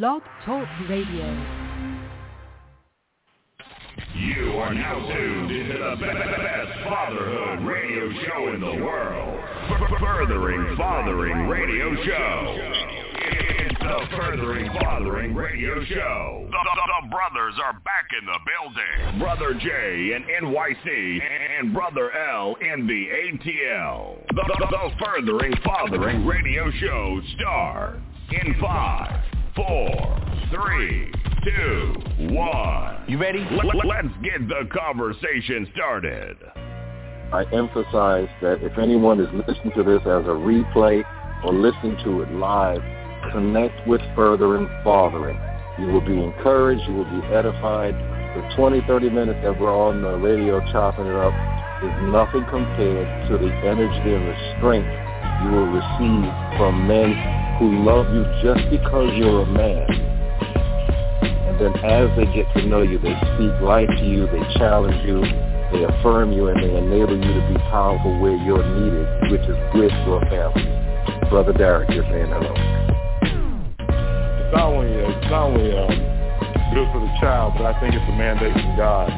Blog Talk Radio. You are now tuned into the best fatherhood radio show in the world. Furthering Fathering Radio Show. It's the Furthering Fathering Radio Show. The, the, the brothers are back in the building. Brother J in NYC and Brother L in the ATL. The, the, the Furthering Fathering Radio Show starts in five, four, three, two, one. You ready? L- let's get the conversation started. I emphasize that if anyone is listening to this as a replay or listening to it live, connect with Furthering Fathering. You will be encouraged. You will be edified. The 20, 30 minutes that we're on the radio chopping it up is nothing compared to the energy and the strength you will receive from men who love you just because you're a man. And then as they get to know you, they speak life to you, they challenge you, they affirm you, and they enable you to be powerful where you're needed, which is with your family. Brother Derek, you're saying hello. It's not only, it's not only um, good for the child, but I think it's a mandate from God.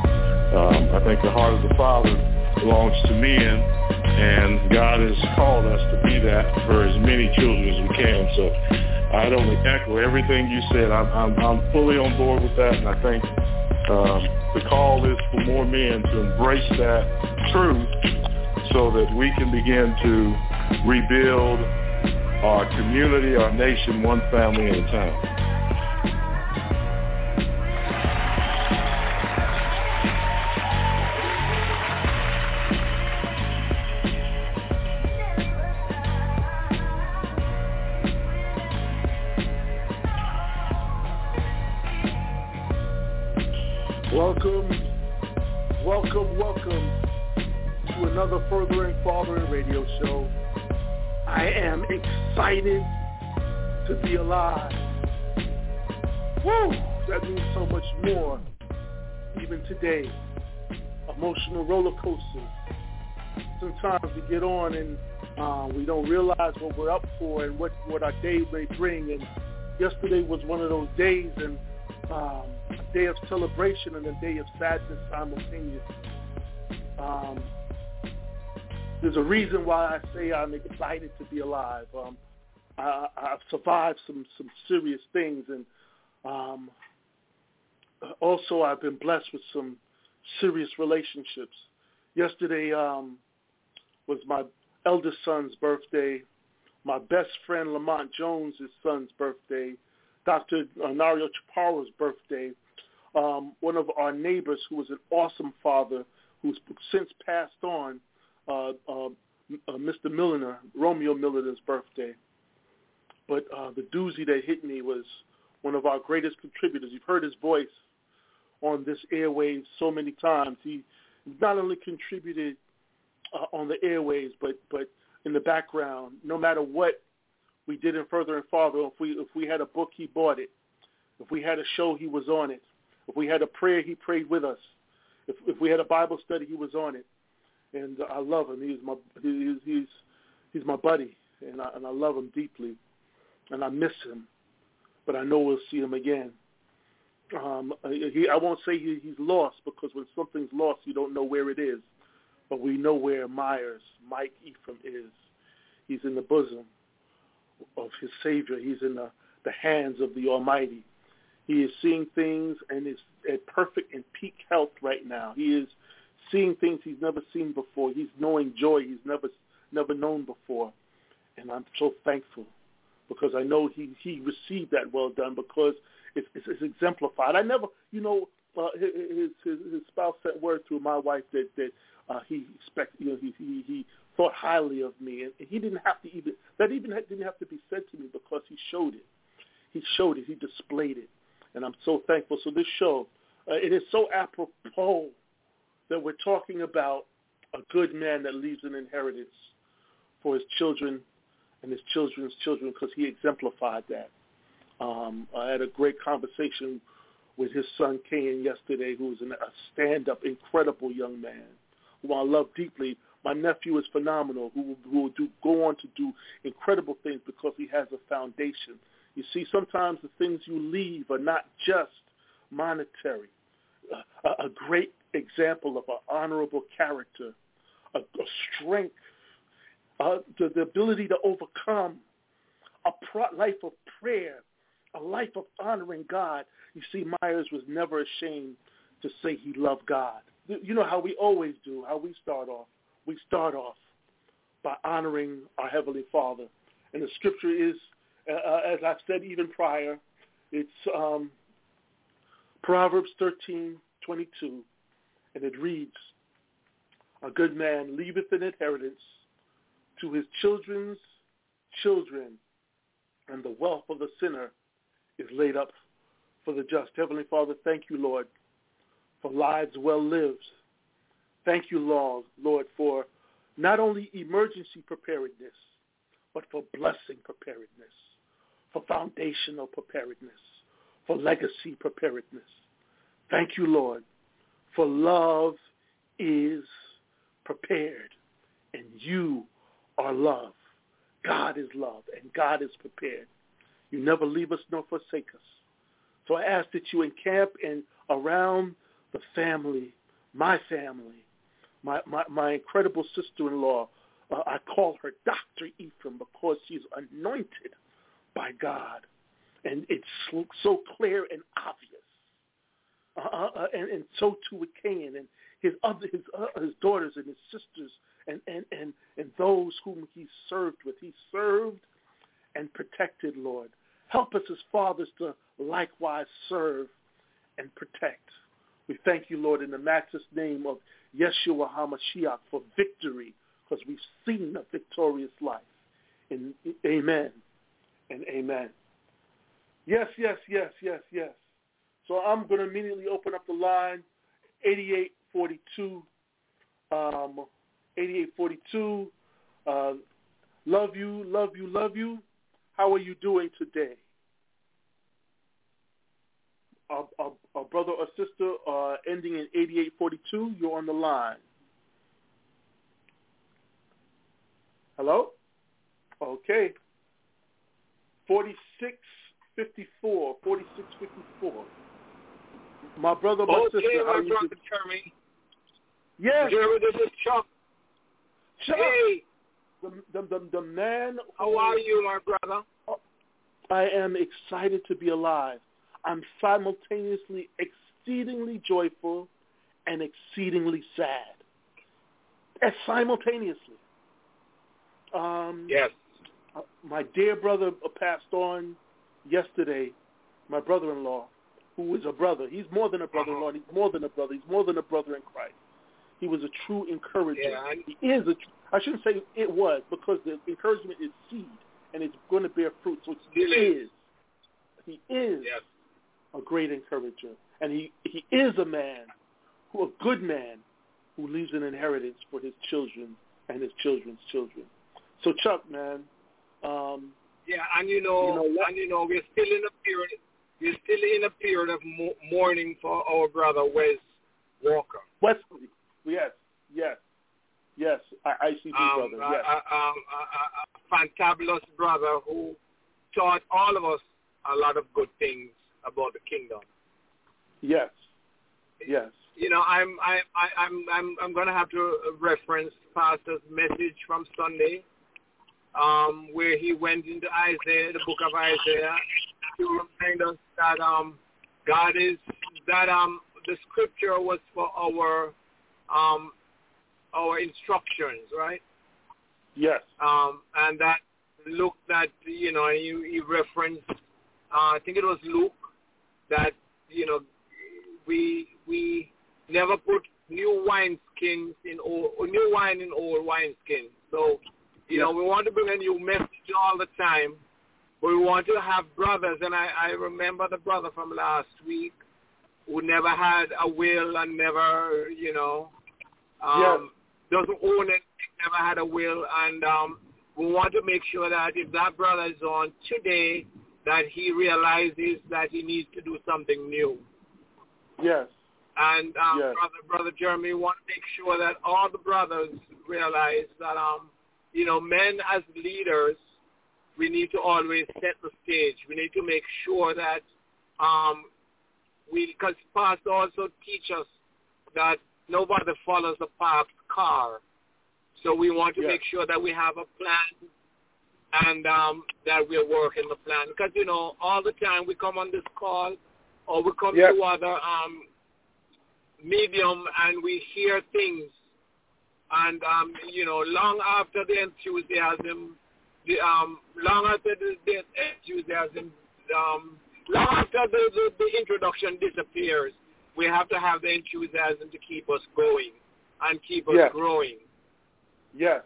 Um, I think the heart of the Father belongs to men, and God has called us to be that for as many children as we can. So I'd only echo everything you said. I'm, I'm, I'm fully on board with that, and I think um, the call is for more men to embrace that truth so that we can begin to rebuild our community, our nation, one family at a time. Welcome, welcome, welcome to another Furthering Fathering radio show. I am excited to be alive. Woo! That means so much more. Even today, emotional roller coasters. Sometimes we get on and uh, we don't realize what we're up for and what, what our day may bring. And yesterday was one of those days and um, day of celebration and a day of sadness simultaneously. Um, there's a reason why I say I'm excited to be alive. Um, I, I've survived some some serious things, and um, also I've been blessed with some serious relationships. Yesterday um, was my eldest son's birthday. My best friend Lamont Jones' son's birthday. Dr. Nario Chaparro's birthday. Um, one of our neighbors who was an awesome father who's since passed on, uh, uh, uh, Mr. Milliner, Romeo Milliner's birthday. But uh, the doozy that hit me was one of our greatest contributors. You've heard his voice on this airwaves so many times. He not only contributed uh, on the airwaves, but but in the background. No matter what we did in Furthering Fathering, if we if we had a book, he bought it. If we had a show, he was on it. If we had a prayer, he prayed with us. If if we had a Bible study, he was on it. And I love him. He's my he's he's he's my buddy, and I and I love him deeply, and I miss him, but I know we'll see him again. Um, he, I won't say he, he's lost because when something's lost, you don't know where it is, but we know where Meyers, Mike Ephraim is. He's in the bosom of his Savior. He's in the, the hands of the Almighty. He is seeing things and is at perfect and peak health right now. He is seeing things he's never seen before. He's knowing joy he's never never known before. And I'm so thankful because I know he, he received that well done because it's, it's, it's exemplified. I never, you know, uh, his, his, his spouse sent word through my wife that, that uh, he expect, you know, he, he, he thought highly of me, and he didn't have to even that even didn't have to be said to me because he showed it. He showed it. He displayed it, and I'm so thankful. So this show, uh, it is so apropos that we're talking about a good man that leaves an inheritance for his children and his children's children because he exemplified that. Um, I had a great conversation with his son Kane yesterday, who's an, a stand-up, incredible young man who I love deeply. My nephew is phenomenal, who will, who will do, go on to do incredible things because he has a foundation. You see, sometimes the things you leave are not just monetary. A, a great example of an honorable character, a, a strength, uh, the, the ability to overcome, a pro- life of prayer, a life of honoring God. You see, Meyers was never ashamed to say he loved God. You know how we always do, how we start off. We start off by honoring our Heavenly Father. And the scripture is, uh, as I've said even prior, it's um, Proverbs 13, 22, and it reads, A good man leaveth an inheritance to his children's children, and the wealth of the sinner is laid up for the just. Heavenly Father, thank you, Lord, for lives well lived. Thank you, Lord, for not only emergency preparedness, but for blessing preparedness, for foundational preparedness, for legacy preparedness. Thank you, Lord, for love is prepared, and you are love. God is love, and God is prepared. You never leave us nor forsake us. So I ask that you encamp and around the family, my family, my, my, my incredible sister-in-law. Uh, I call her Dr. Ephraim because she's anointed by God. And it's so clear and obvious. Uh, uh, uh, and, and so too with Cain and his other his uh, his daughters and his sisters and, and, and, and those whom he served with. He served and protected, Lord. Help us as fathers to likewise serve and protect. We thank you, Lord, in the matchless name of Yeshua HaMashiach for victory because we've seen a victorious life. And amen and amen. Yes, yes, yes, yes, yes. So I'm going to immediately open up the line, 8842, um, 8842. Uh, love you, love you, love you. How are you doing today? Our, our, our brother or sister uh, ending in 8842, you're on the line. Hello? Okay. 4654, 4654. My brother, my sister. okay, sister, my brother Jeremy. Yes. Jeremy, this is Chuck. Chuck. Hey. The, the, the, the man. How are you, my brother? I am excited to be alive. I'm simultaneously exceedingly joyful and exceedingly sad. As simultaneously. Um, yes. Uh, my dear brother passed on yesterday, my brother-in-law, who is a brother. He's more than a brother-in-law. Uh-huh. He's more than a brother. He's more than a brother in Christ. He was a true encourager. Yeah, I... He is a. I shouldn't say it was because the encouragement is seed and it's going to bear fruit. So it's, he is. He is yes. A great encourager, and he he is a man, who a good man, who leaves an inheritance for his children and his children's children. So Chuck, man. Um, yeah, and you know, you know and you know, we're still in a period. We're still in a period of mo- mourning for our brother Wes Walker. Wesley, yes, yes, yes. I, ICB um, brother, yes. A, um, a, a, a fantabulous brother who taught all of us a lot of good things about the kingdom. Yes, yes. You know, I'm I, I I'm I'm I'm going to have to reference Pastor's message from Sunday um, where he went into Isaiah, the book of Isaiah, to remind us that um, God is that um, the scripture was for our um, our instructions, right? Yes. Um, and that Luke that you know he, he referenced, uh, I think it was Luke that you know we we never put new wine skins in old new wine in old wine skins. So you know, we want to bring a new message all the time. We want to have brothers, and I, I remember the brother from last week who never had a will and never, you know, um, doesn't own it, never had a will, and um, we want to make sure that if that brother is on today, that he realizes that he needs to do something new. Yes. And um, yes. brother, brother Jeremy, want to make sure that all the brothers realize that um, you know, men as leaders we need to always set the stage. We need to make sure that um, we, because pastor also teach us that nobody follows the past car. So we want to Yes. make sure that we have a plan and um, that we're working the plan. Because, you know, all the time we come on this call or we come Yes. to other um, medium and we hear things. And, um, you know, long after the enthusiasm, the, um, long after the, the enthusiasm, um, long after the, the, the introduction disappears, we have to have the enthusiasm to keep us going and keep us Yes. growing. Yes.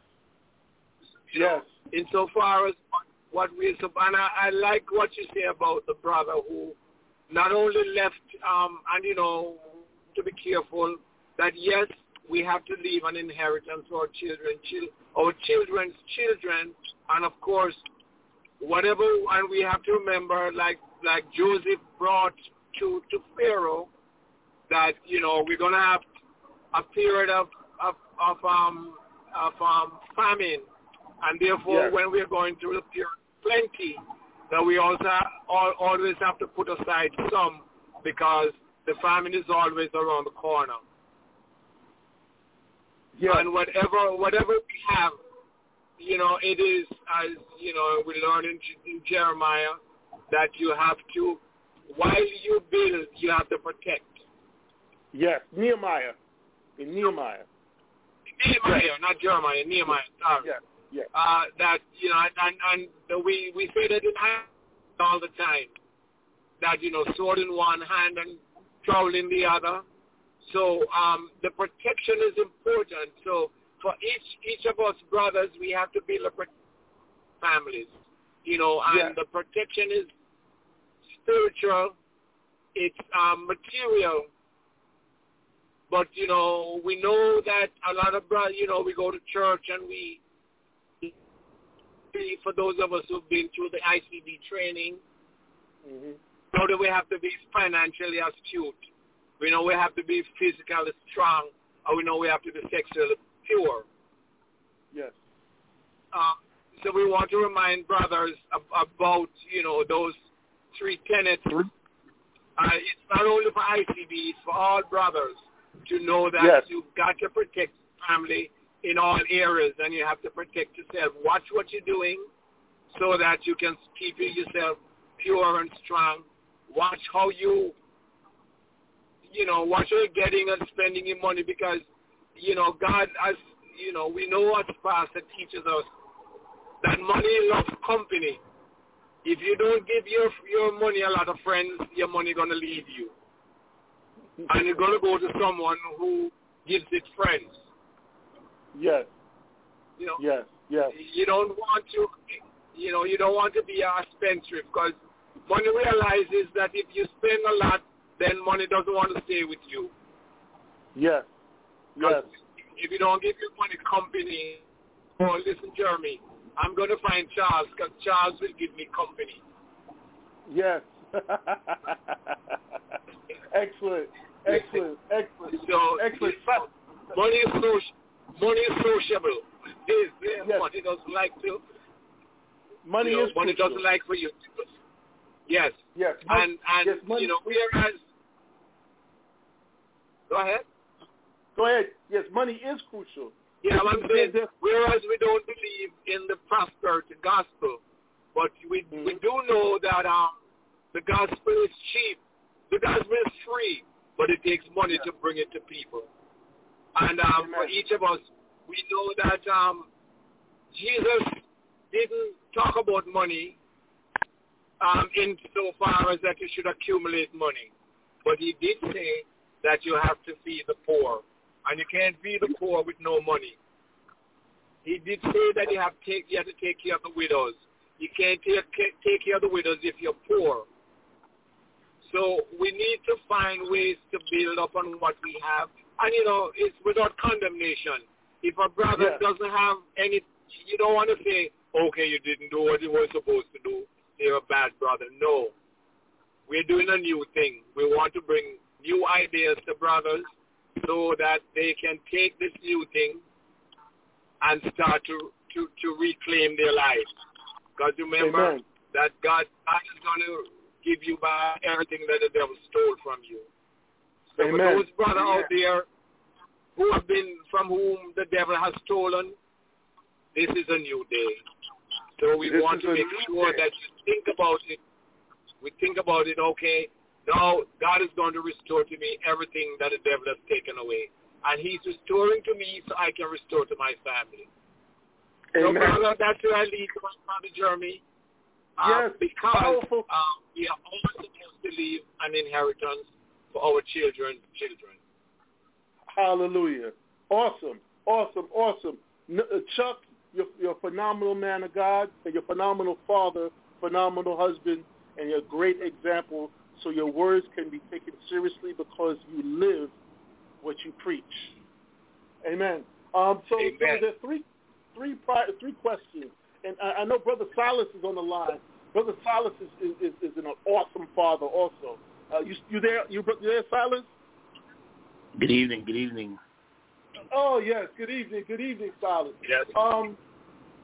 You know, Yes. Insofar as what we and I, I like what you say about the brother who not only left um and you know to be careful that yes we have to leave an inheritance to our children chil- our children's children. And of course whatever and we have to remember like like Joseph brought to to Pharaoh that you know we're gonna have a period of of, of um of um famine and therefore Yes. when we're going through the period plenty that we also al- always have to put aside some because the famine is always around the corner Yes. and whatever whatever we have you know it is as you know we learn in, in Jeremiah that you have to while you build you have to protect Yes. Nehemiah. In Nehemiah. Nehemiah not Jeremiah Nehemiah sorry Yes. Yes. uh, that you know, and and, and we we say that in hand all the time, that you know, sword in one hand and trowel in the other. So um, the protection is important. So for each each of us brothers, we have to build a pro- families, you know, and Yes. the protection is spiritual, it's um, material. But you know, we know that a lot of brothers, you know, we go to church and we for those of us who've been through the ICB training, hmm know that we have to be financially astute. We know we have to be physically strong, or we know we have to be sexually pure. Yes. Uh, so we want to remind brothers ab- about, you know, those three tenets. Uh, it's not only for ICB, it's for all brothers to know that Yes. you've got to protect family in all areas and you have to protect yourself. Watch what you're doing so that you can keep yourself pure and strong. Watch how you, you know, watch how you're getting and spending your money because, you know, God, as, you know, we know what pastor teaches us that money loves company. If you don't give your your money a lot of friends, your money gonna leave you, and you're gonna go to someone who gives it friends. Yes. You know, Yes. Yes. you don't want to, you know, you don't want to be a spendthrift because money realizes that if you spend a lot, then money doesn't want to stay with you. Yes. Yes. If you don't give your money company, oh, listen, Jeremy, I'm going to find Charles because Charles will give me company. Yes. excellent. Excellent. Excellent. So Excellent. money is social. Money is sociable. This, this Yes. money doesn't like to. Money you know, is money crucial. doesn't like for you. Yes, Yes. Money, and and yes, money. you know, whereas. Go ahead. Go ahead. Yes, money is crucial. Yeah, I'm saying, whereas we don't believe in the prosperity gospel, but we Mhm. we do know that um the gospel is cheap, the gospel is free, but it takes money Yeah. to bring it to people. And um, for each of us, we know that um Jesus didn't talk about money um in so far as that you should accumulate money, but he did say that you have to feed the poor and you can't feed the poor with no money. He did say that you have to take you have to take care of the widows. You can't take take care of the widows if you're poor. So we need to find ways to build up on what we have, and you know it's without condemnation. If a brother Yeah. doesn't have any, you don't want to say, okay, you didn't do what you were supposed to do. You're a bad brother. No, we're doing a new thing. We want to bring new ideas to brothers so that they can take this new thing and start to, to, to reclaim their lives. Because remember Amen. that God, God is going to give you back everything that the devil stole from you. For Amen. those brothers out there who have been from whom the devil has stolen, this is a new day. So we This want to make sure day. that you think about it. We think about it, okay, now God is going to restore to me everything that the devil has taken away. And he's restoring to me so I can restore to my family. So, brother, that's where I lead my brother Jeremy. Uh, Yes, because uh, we are all supposed to leave an inheritance for our children, children. Hallelujah. Awesome. Awesome. Awesome. Uh, Chuck, you're, you're a phenomenal man of God, and you're a phenomenal father, phenomenal husband, and you're a great example so your words can be taken seriously because you live what you preach. Amen. Um, so, so Amen. there are three, three, pri- three questions. And I, I know Brother Silas is on the line. Brother Silas is, is, is, is an awesome father also. Uh, you, you there? You, you there, Silas? Good evening. Good evening. Oh yes. Good evening. Good evening, Silas. Yes. Um,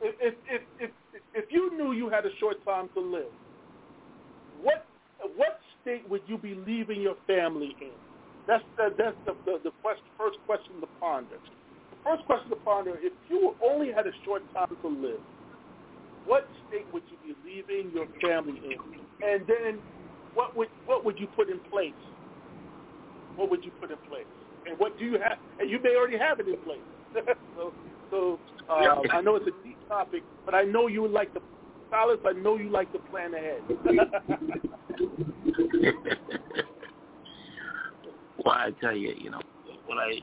if if if if, if you knew you had a short time to live, what what state would you be leaving your family in? That's the, that's the the, the question, first question to ponder. The first question to ponder: If you only had a short time to live, what state would you be leaving your family in? And then, what would what would you put in place? What would you put in place? And what do you have? And you may already have it in place. so, so um, I know it's a deep topic, but I know you would like to, Silas. I know you like to plan ahead. well, I tell you, you know, what I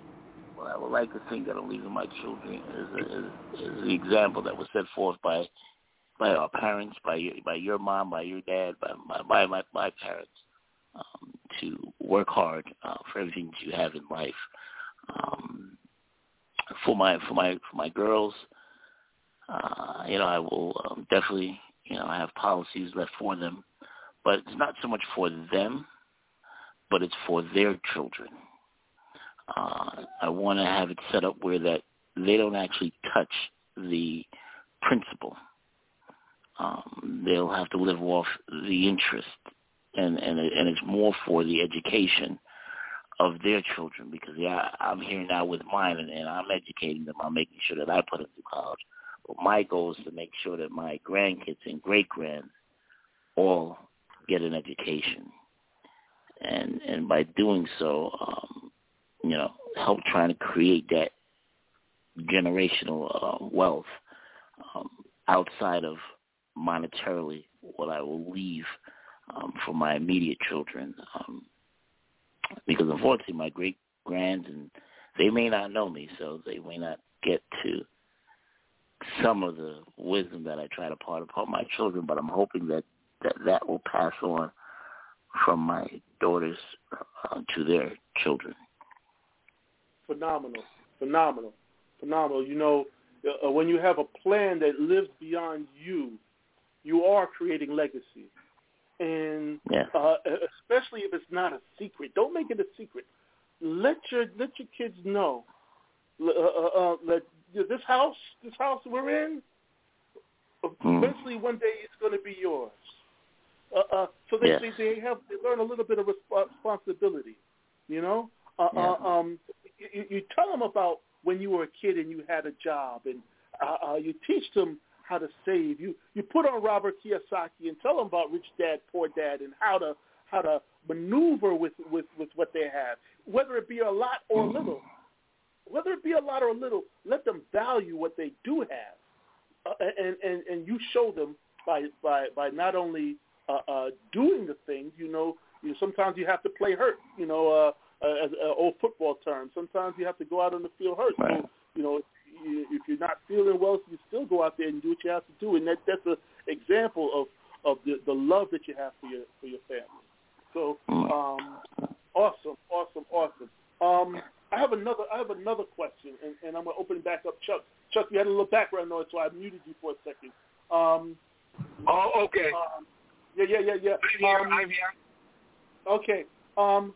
what I would like to think that I'm leaving my children is, is, is the example that was set forth by by our parents, by your, by your mom, by your dad, by my my, my parents, um, to work hard uh, for everything that you have in life. Um, for my for my for my girls, uh, you know, I will um, definitely, you know, I have policies left for them, but it's not so much for them, but it's for their children. Uh, I want to have it set up where that they don't actually touch the principal. Um, they'll have to live off the interest, and and and it's more for the education of their children because yeah, I'm here now with mine, and, and I'm educating them. I'm making sure that I put them through college. But my goal is to make sure that my grandkids and great grands all get an education, and and by doing so, um, you know, help trying to create that generational uh, wealth um, outside of monetarily what I will leave um, for my immediate children. Um, because unfortunately, my great grands and they may not know me, so they may not get to some of the wisdom that I try to part upon my children. But I'm hoping that that, that will pass on from my daughters uh, to their children. phenomenal, phenomenal, phenomenal. You know, uh, when you have a plan that lives beyond you, you are creating legacy. And Yeah. uh, especially if it's not a secret, don't make it a secret. Let your let your kids know. Uh, uh, uh, let this house, this house we're in, Mm. eventually one day it's going to be yours. Uh, uh, so they, Yes. they they have they learn a little bit of resp- responsibility. You know, uh, Yeah. uh, um, you, you tell them about when you were a kid and you had a job, and uh, uh, you teach them how to save. You you put on Robert Kiyosaki and tell them about Rich Dad Poor Dad and how to how to maneuver with with with what they have, whether it be a lot or a little. Whether it be a lot or a little, let them value what they do have, uh, and and and you show them by by by not only uh, uh, doing the things. You know, you sometimes you have to play hurt. You know, uh, uh, as uh, old football term. Sometimes you have to go out on the field hurt. Right. So you know, if you're not feeling well, you still go out there and do what you have to do, and that that's an example of of the the love that you have for your for your family. So Mm. um, awesome, awesome, awesome. Um, I have another I have another question, and, and I'm gonna open it back up. Chuck, Chuck, you had a little background noise, so I muted you for a second. Um, Oh, okay. um, yeah, yeah, yeah, yeah. I'm here. Um, I'm here. Okay. Um,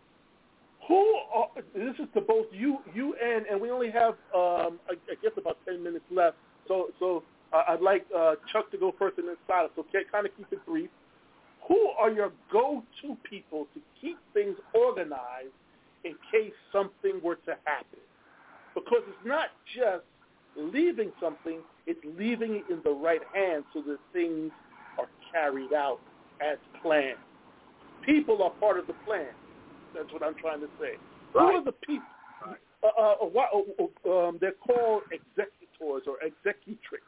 who? Are, this is to both you, you and, and we only have, um, I, I guess, about ten minutes left. So, so I'd like uh, Chuck to go first and then Silas. So kind of keep it brief. Who are your go-to people to keep things organized in case something were to happen? Because it's not just leaving something, it's leaving it in the right hands so that things are carried out as planned. People are part of the plan. That's what I'm trying to say. Right. Who are the people? Uh, uh, uh, uh, um, they're called executors or executrix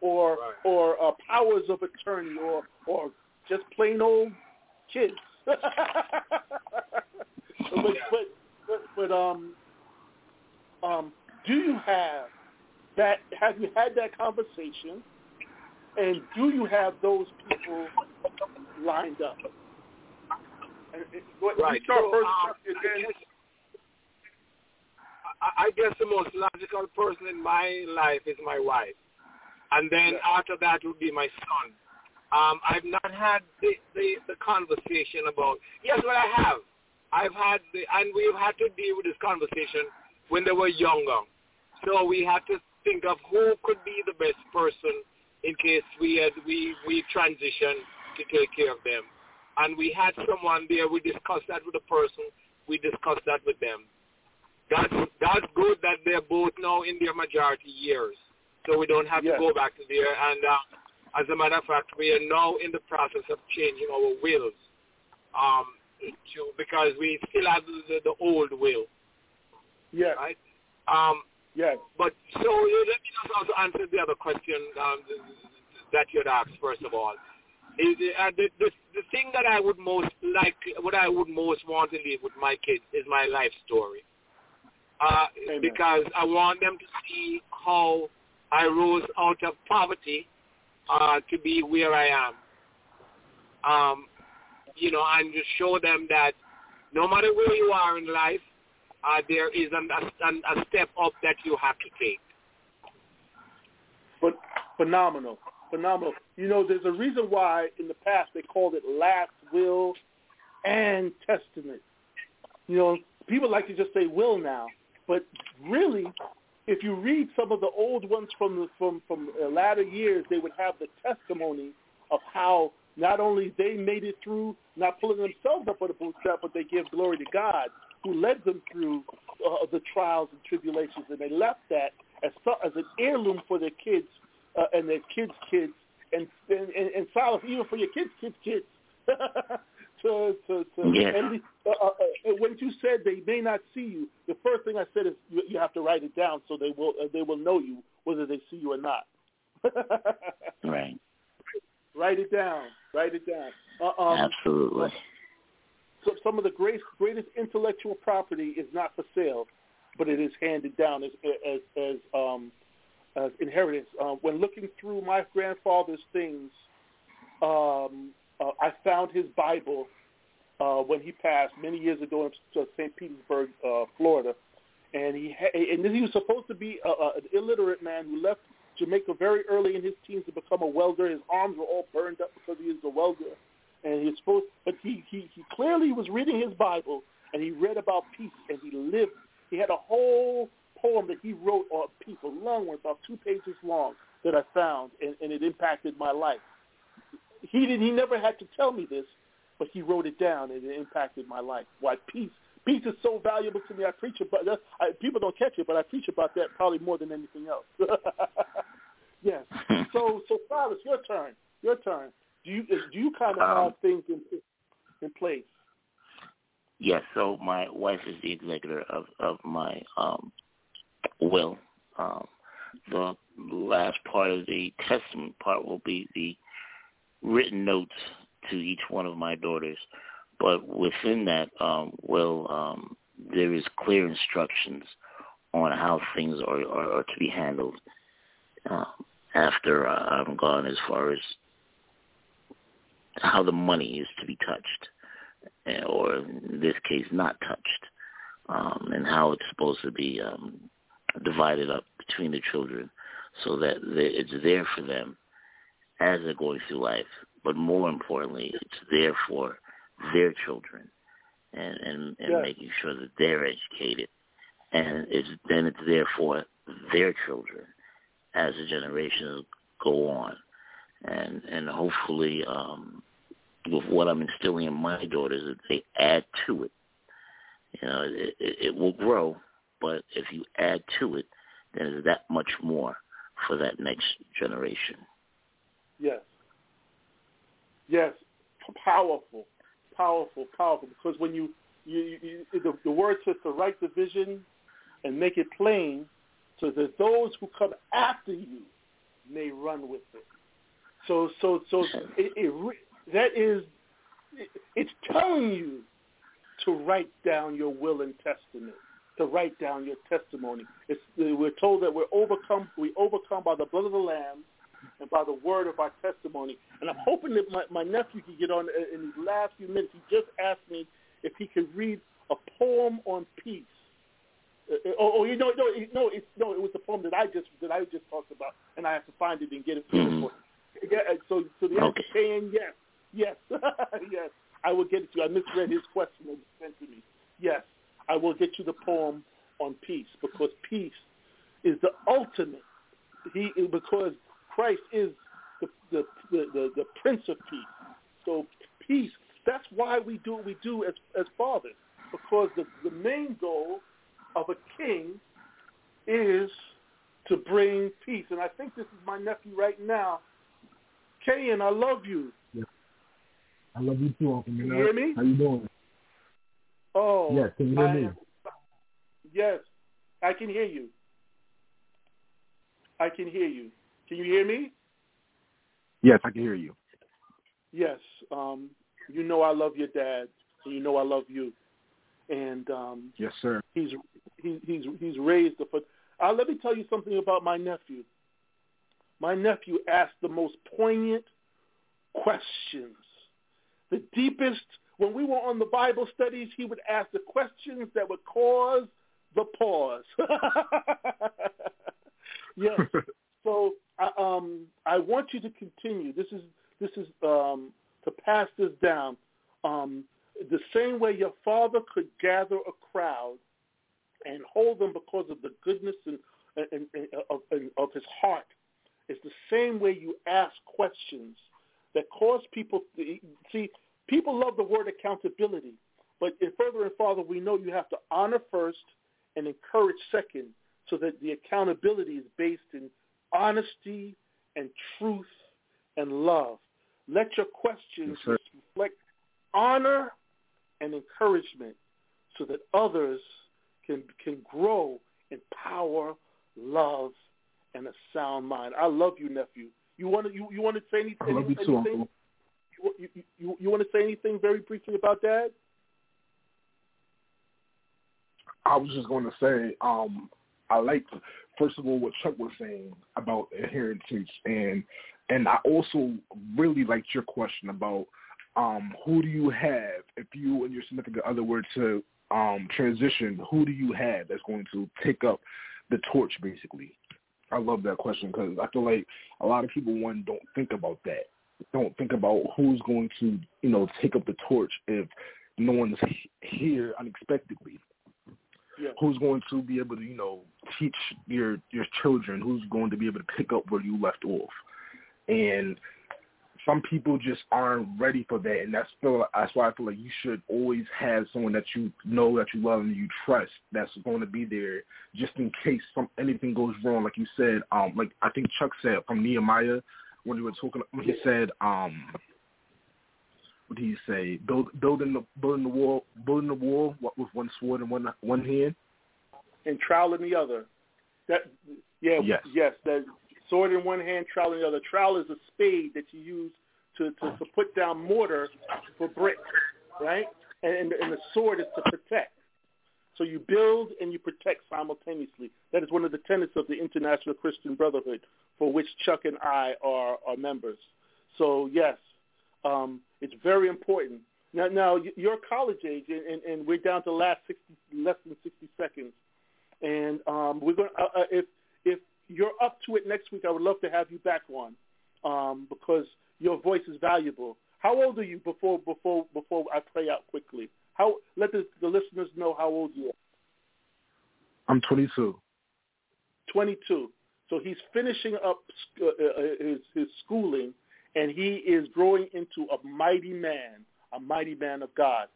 or right. or uh, powers of attorney or or just plain old kids. but, but, but but um um do you have that have you had that conversation and do you have those people lined up? Right. So, um, I, guess, I guess the most logical person in my life is my wife. And then yeah. after that would be my son. Um, I've not had the, the, the conversation about, yes, but I have. I've had, the, and we've had to deal with this conversation when they were younger. So we had to think of who could be the best person in case we had, we, we transition to take care of them. And we had someone there, we discussed that with the person, we discussed that with them. That's, that's good that they're both now in their majority years so we don't have yes. to go back to there. And uh, as a matter of fact, we are now in the process of changing our wills um, to because we still have the, the old will. Yes. Right. Um, yes. But so let me just also answer the other question um, that you had asked first of all. Is, uh, the, the the thing that I would most like, what I would most want to leave with my kids is my life story. Uh, because I want them to see how I rose out of poverty uh, to be where I am. Um, you know, and just show them that no matter where you are in life, uh, there is an, a, a step up that you have to take. But phenomenal, phenomenal. You know, there's a reason why in the past they called it last will and testament. You know, people like to just say will now, but really if you read some of the old ones from the, from from latter years, they would have the testimony of how not only they made it through, not pulling themselves up for the bootstrap, but they give glory to God who led them through uh, the trials and tribulations, and they left that as as an heirloom for their kids uh, and their kids' kids, and and, and, and Silas, even for your kids' kids' kids. to to, to yeah. and uh, uh, uh, when you said they may not see you, the first thing I said is you, you have to write it down so they will uh, they will know you whether they see you or not. right. Write it down. Write it down. Uh, um, Absolutely. So some of the greatest greatest intellectual property is not for sale, but it is handed down as as as um as inheritance. Uh, when looking through my grandfather's things, um, uh, I found his Bible uh, when he passed many years ago in St. Petersburg, uh, Florida, and he ha- and he was supposed to be a, a, an illiterate man who left Jamaica very early in his teens to become a welder. His arms were all burned up because he was a welder, and he was supposed. But he he, he clearly was reading his Bible, and he read about peace, and he lived. He had a whole poem that he wrote on long one, about two pages long, that I found, and, and it impacted my life he did he never had to tell me this, but he wrote it down and it impacted my life. Why peace peace is so valuable to me. I preach about that. I, people don't catch it, but I preach about that probably more than anything else. yes. so so Silas, your turn. Your turn. Do you do you kind of um, have things in in place? Yes. So my wife is the executor of of my um, will. Um, the last part of the testament part will be the written notes to each one of my daughters, but within that, um, well, um, there is clear instructions on how things are, are, are to be handled uh, after I'm gone, as far as how the money is to be touched, eh, or in this case, not touched, um, and how it's supposed to be um, divided up between the children, so that it's there for them as they're going through life, but more importantly, it's there for their children and and, and yes. making sure that they're educated, and it's then it's there for their children as the generations go on, and and hopefully um, with what I'm instilling in my daughters, that they add to it. You know, it, it, it will grow, but if you add to it, then that much more for that next generation. Yes. Yes. Powerful, powerful, powerful. Because when you, you, you the, the word says to write the vision and make it plain, so that those who come after you may run with it. So, so, so it, it, that is, it, it's telling you to write down your will and testament, to write down your testimony. It's, we're told that we're overcome, we overcome by the blood of the Lamb and by the word of our testimony. And I'm hoping that my, my nephew can get on in these last few minutes. He just asked me if he could read a poem on peace. Uh, oh, oh, you know, no, no, it's no, it was the poem that I just that I just talked about, and I have to find it and get it. Mm-hmm. Yeah, so, so the answer okay. yes, yes, yes. I will get it to you. I misread his question that he sent to me. Yes, I will get you the poem on peace because peace is the ultimate. He because Christ is the the, the, the, the Prince of Peace. So peace. That's why we do what we do as as fathers because the the main goal of a king is to bring peace. And I think this is my nephew right now. Kayan, I love you. Yeah. I love you too, Uncle. You hear me? How you doing? Oh. Yes, can you hear I, me? Yes, I can hear you. I can hear you. Can you hear me? Yes, I can hear you. Yes. Um, you know I love your dad, and you know I love you. And um, yes, sir. He's he, he's he's raised the. Uh, let me tell you something about my nephew. My nephew asked the most poignant questions the deepest, when we were on the Bible studies, he would ask the questions that would cause the pause. yes. So um, I want you to continue. This is this is um, to pass this down. Um, the same way your father could gather a crowd and hold them because of the goodness and, and, and, of, and of his heart, it's the same way you ask questions that cause people to see. People love the word accountability, but in Furthering Fathering, we know you have to honor first and encourage second, so that the accountability is based in honesty and truth and love. Let your questions yes, reflect honor and encouragement, so that others can can grow in power, love, and a sound mind. I love you, nephew. You want to you, you want to say anything? I love you too. Uncle. You, you, you, want to say anything very briefly about that? I was just going to say, um, I like first of all what Chuck was saying about inheritance, and and I also really liked your question about um, who do you have if you and your significant other were to um, transition? Who do you have that's going to take up the torch, basically? I love that question because I feel like a lot of people one don't think about that. Don't think about who's going to you know take up the torch if no one's here unexpectedly. Yeah. Who's going to be able to you know teach your your children? Who's going to be able to pick up where you left off? And some people just aren't ready for that, and that's feel that's why I feel like you should always have someone that you know that you love and you trust that's going to be there just in case some anything goes wrong. Like you said, um, like I think Chuck said from Nehemiah when you were talking, when he said, um, what did he say? Build, building the building the wall, building the wall with one sword and one one hand, and trowel in the other. That yeah, yes, yes. That sword in one hand, trowel in the other. Trowel is a spade that you use to, to, to put down mortar for brick, right? And, and the sword is to protect. So you build and you protect simultaneously. That is one of the tenets of the International Christian Brotherhood, for which Chuck and I are, are members. So yes, um, it's very important. Now, now you're college age, and, and, and we're down to last 60, less than 60 seconds. And um, we're going. Uh, uh, if if you're up to it next week, I would love to have you back on um, because your voice is valuable. How old are you before before before I play out quickly? How let the, the listeners know how old you are. I'm 22. 22. So he's finishing up uh, uh, his, his schooling, and he is growing into a mighty man, a mighty man of God.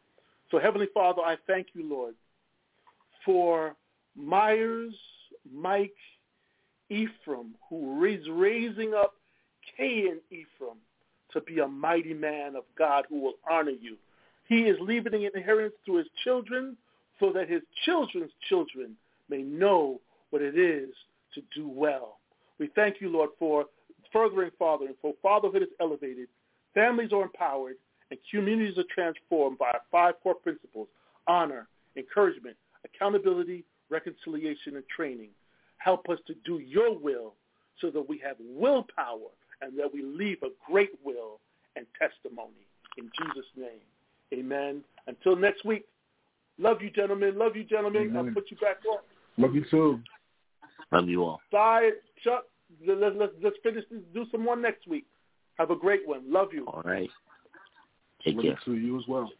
So Heavenly Father, I thank you, Lord, for Meyers, Mike, Ephraim, who is raising up Cain Ephraim to be a mighty man of God who will honor you. He is leaving an inheritance to his children so that his children's children may know what it is to do well. We thank you, Lord, for Furthering Fathering, for fatherhood is elevated, families are empowered, and communities are transformed by our five core principles, honor, encouragement, accountability, reconciliation, and training. Help us to do your will so that we have willpower and that we leave a great will and testimony. In Jesus' name, amen. Until next week, love you, gentlemen. Love you, gentlemen. Amen. I'll put you back on. Love you too. Love you all. Side, Chuck, let's, let's, let's finish this. Do some more next week. Have a great one. Love you. All right. Take Love care. to you as well.